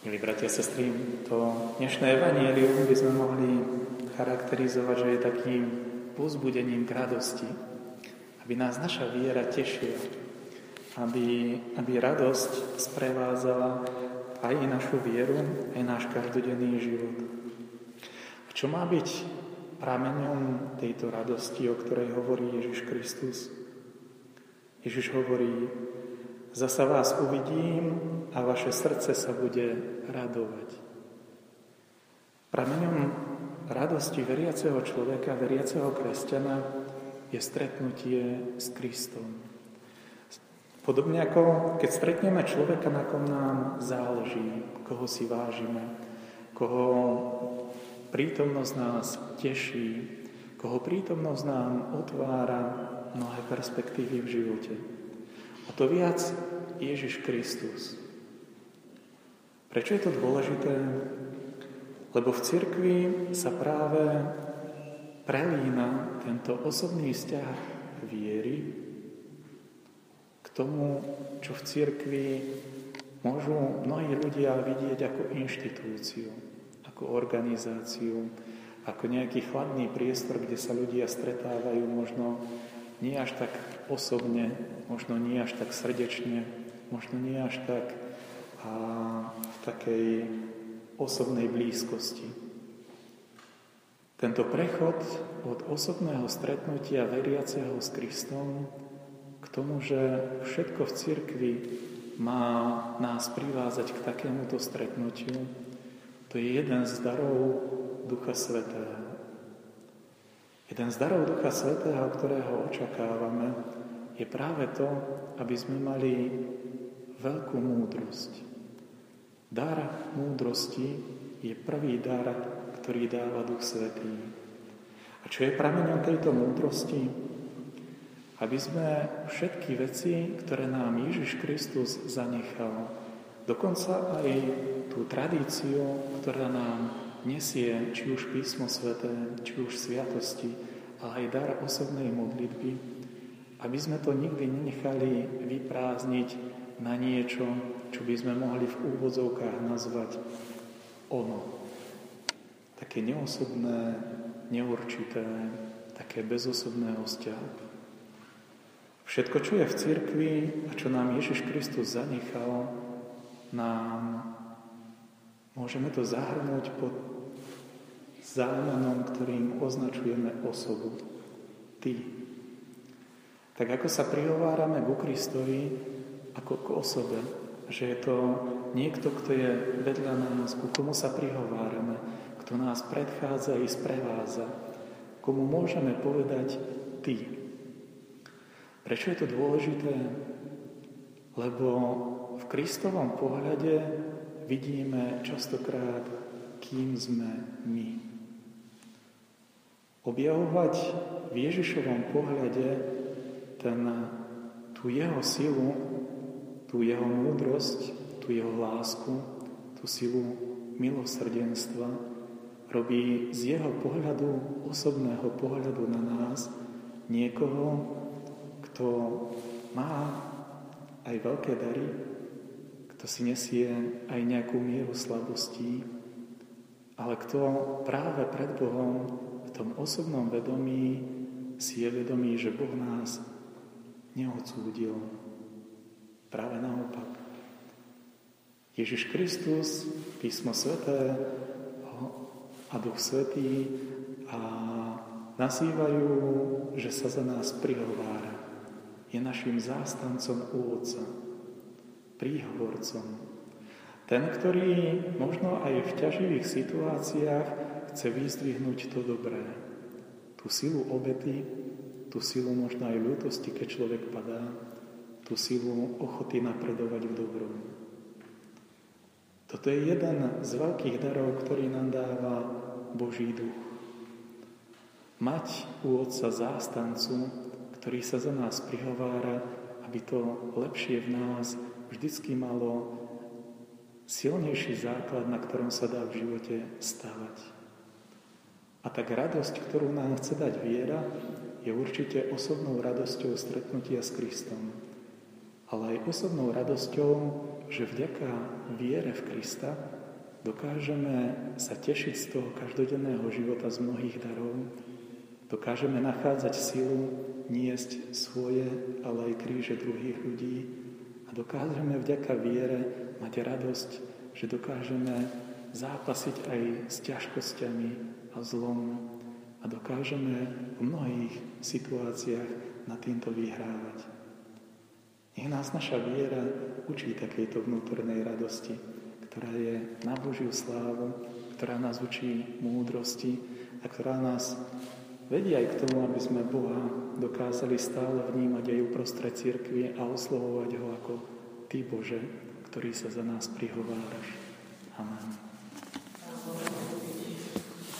Milí bratia a sestry, to dnešné evanielium by sme mohli charakterizovať, že je takým pozbudením k radosti, aby nás naša viera tešila, aby, aby radosť sprevázala aj našu vieru, aj náš každodenný život. A čo má byť prameňom tejto radosti, o ktorej hovorí Ježiš Kristus? Ježiš hovorí, Zasa vás uvidím a vaše srdce sa bude radovať. Prameňom radosti veriaceho človeka, veriaceho kresťana je stretnutie s Kristom. Podobne ako keď stretneme človeka, na kom nám záleží, koho si vážime, koho prítomnosť nás teší, koho prítomnosť nám otvára mnohé perspektívy v živote. A to viac Ježiš Kristus. Prečo je to dôležité? Lebo v cirkvi sa práve prelína tento osobný vzťah viery k tomu, čo v cirkvi môžu mnohí ľudia vidieť ako inštitúciu, ako organizáciu, ako nejaký chladný priestor, kde sa ľudia stretávajú možno nie až tak osobne, možno nie až tak srdečne, možno nie až tak a v takej osobnej blízkosti. Tento prechod od osobného stretnutia veriaceho s Kristom k tomu, že všetko v cirkvi má nás privázať k takémuto stretnutiu, to je jeden z darov Ducha Svetého. Jeden z darov Ducha Svetého, ktorého očakávame, je práve to, aby sme mali veľkú múdrosť. Dar múdrosti je prvý dar, ktorý dáva Duch Svetý. A čo je prameňom tejto múdrosti? Aby sme všetky veci, ktoré nám Ježiš Kristus zanechal, dokonca aj tú tradíciu, ktorá nám nesie či už písmo sveté, či už sviatosti, ale aj dar osobnej modlitby, aby sme to nikdy nenechali vyprázdniť na niečo, čo by sme mohli v úvodzovkách nazvať ono. Také neosobné, neurčité, také bezosobného vzťahu. Všetko, čo je v cirkvi a čo nám Ježiš Kristus zanechal, nám môžeme to zahrnúť pod zámenom, ktorým označujeme osobu. Ty. Tak ako sa prihovárame ku Kristovi ako k osobe, že je to niekto, kto je vedľa nás, ku komu sa prihovárame, kto nás predchádza i sprevádza, komu môžeme povedať Ty. Prečo je to dôležité? Lebo v Kristovom pohľade vidíme častokrát, kým sme my. Objavovať v Ježišovom pohľade ten, tú jeho silu, tú jeho múdrosť, tú jeho lásku, tú silu milosrdenstva, robí z jeho pohľadu, osobného pohľadu na nás, niekoho, kto má aj veľké dary, kto si nesie aj nejakú mieru slabostí, ale kto práve pred Bohom v tom osobnom vedomí si je vedomý, že Boh nás neodsúdil. Práve naopak. Ježiš Kristus, Písmo Sveté a Duch Svetý a nazývajú, že sa za nás prihovára. Je našim zástancom u Otca, príhovorcom. Ten, ktorý možno aj v ťaživých situáciách chce vyzdvihnúť to dobré. Tú silu obety, tú silu možno aj ľútosti, keď človek padá, tú silu ochoty napredovať v dobrom. Toto je jeden z veľkých darov, ktorý nám dáva Boží duch. Mať u Otca zástancu, ktorý sa za nás prihovára, aby to lepšie v nás vždycky malo silnejší základ, na ktorom sa dá v živote stavať. A tak radosť, ktorú nám chce dať viera, je určite osobnou radosťou stretnutia s Kristom. ale aj osobnou radosťou, že vďaka viere v Krista dokážeme sa tešiť z toho každodenného života z mnohých darov, dokážeme nachádzať silu niesť svoje, ale aj kríže druhých ľudí a dokážeme vďaka viere mať radosť, že dokážeme zápasiť aj s ťažkosťami a zlom a dokážeme v mnohých situáciách na týmto vyhrávať. Nech nás naša viera učí takejto vnútornej radosti, ktorá je na Božiu slávu, ktorá nás učí múdrosti a ktorá nás vedie aj k tomu, aby sme Boha dokázali stále vnímať aj uprostred cirkvie a oslovovať ho ako Ty, Bože, ktorý sa za nás prihováraš. Amen.